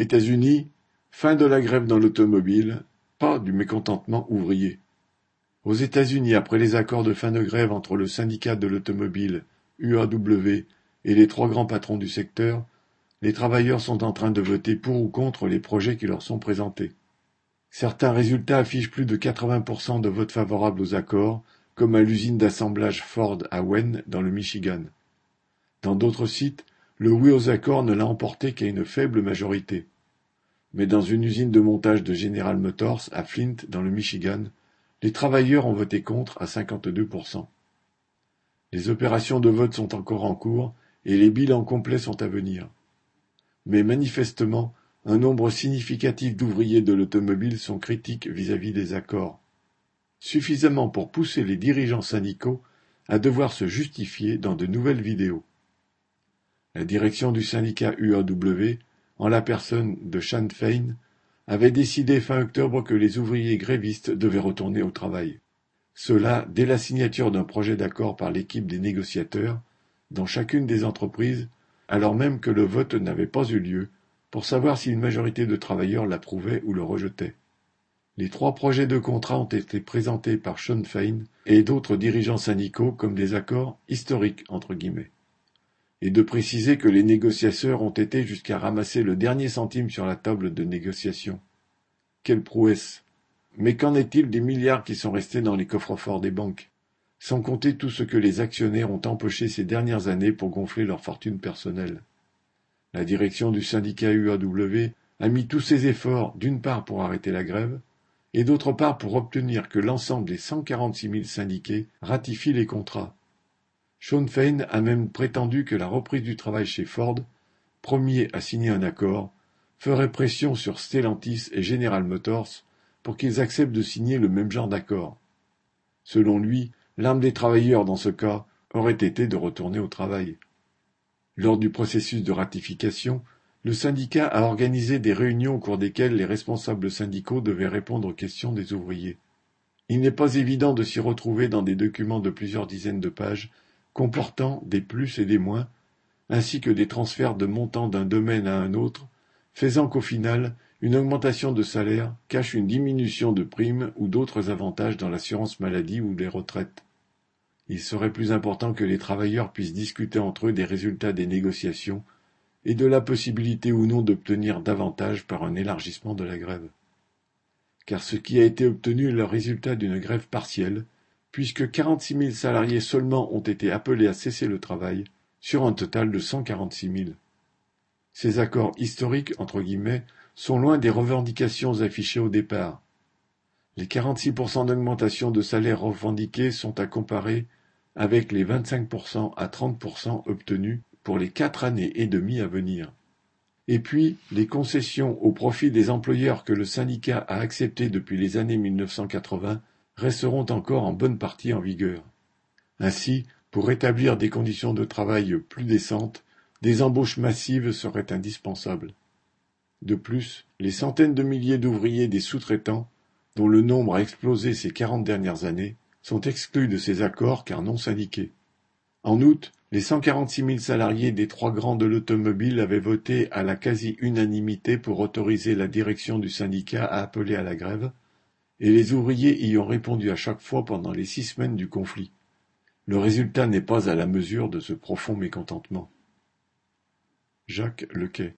États-Unis, fin de la grève dans l'automobile, pas du mécontentement ouvrier. Aux États-Unis, après les accords de fin de grève entre le syndicat de l'automobile, UAW, et les trois grands patrons du secteur, les travailleurs sont en train de voter pour ou contre les projets qui leur sont présentés. Certains résultats affichent plus de 80% de votes favorables aux accords, comme à l'usine d'assemblage Ford à Wayne, dans le Michigan. Dans d'autres sites, le oui aux accords ne l'a emporté qu'à une faible majorité. Mais dans une usine de montage de General Motors à Flint, dans le Michigan, les travailleurs ont voté contre à 52%. Les opérations de vote sont encore en cours et les bilans complets sont à venir. Mais manifestement, un nombre significatif d'ouvriers de l'automobile sont critiques vis-à-vis des accords, suffisamment pour pousser les dirigeants syndicaux à devoir se justifier dans de nouvelles vidéos. La direction du syndicat UAW, en la personne de Shan Fein, avait décidé fin octobre que les ouvriers grévistes devaient retourner au travail. Cela dès la signature d'un projet d'accord par l'équipe des négociateurs dans chacune des entreprises, alors même que le vote n'avait pas eu lieu pour savoir si une majorité de travailleurs l'approuvait ou le rejetait. Les trois projets de contrat ont été présentés par Sean Fein et d'autres dirigeants syndicaux comme des accords historiques entre guillemets. Et de préciser que les négociateurs ont été jusqu'à ramasser le dernier centime sur la table de négociation. Quelle prouesse. Mais qu'en est-il des milliards qui sont restés dans les coffres-forts des banques? Sans compter tout ce que les actionnaires ont empoché ces dernières années pour gonfler leur fortune personnelle. La direction du syndicat UAW a mis tous ses efforts, d'une part pour arrêter la grève, et d'autre part pour obtenir que l'ensemble des 146 000 syndiqués ratifient les contrats. Sean Fein a même prétendu que la reprise du travail chez Ford, premier à signer un accord, ferait pression sur Stellantis et General Motors pour qu'ils acceptent de signer le même genre d'accord. Selon lui, l'arme des travailleurs dans ce cas aurait été de retourner au travail. Lors du processus de ratification, le syndicat a organisé des réunions au cours desquelles les responsables syndicaux devaient répondre aux questions des ouvriers. Il n'est pas évident de s'y retrouver dans des documents de plusieurs dizaines de pages comportant des plus et des moins, ainsi que des transferts de montants d'un domaine à un autre, faisant qu'au final, une augmentation de salaire cache une diminution de primes ou d'autres avantages dans l'assurance maladie ou les retraites. Il serait plus important que les travailleurs puissent discuter entre eux des résultats des négociations et de la possibilité ou non d'obtenir davantage par un élargissement de la grève. Car ce qui a été obtenu est le résultat d'une grève partielle, puisque 46 000 salariés seulement ont été appelés à cesser le travail, sur un total de 146 000. Ces accords historiques, entre guillemets, sont loin des revendications affichées au départ. Les 46% d'augmentation de salaire revendiqués sont à comparer avec les 25% à 30% obtenus pour les quatre années et demie à venir. Et puis, les concessions au profit des employeurs que le syndicat a acceptées depuis les années 1980 resteront encore en bonne partie en vigueur. Ainsi, pour rétablir des conditions de travail plus décentes, des embauches massives seraient indispensables. De plus, les centaines de milliers d'ouvriers des sous-traitants, dont le nombre a explosé ces quarante dernières années, sont exclus de ces accords car non syndiqués. En août, les 146 000 salariés des trois grands de l'automobile avaient voté à la quasi-unanimité pour autoriser la direction du syndicat à appeler à la grève, et les ouvriers y ont répondu à chaque fois pendant les six semaines du conflit. Le résultat n'est pas à la mesure de ce profond mécontentement. Jacques Lequet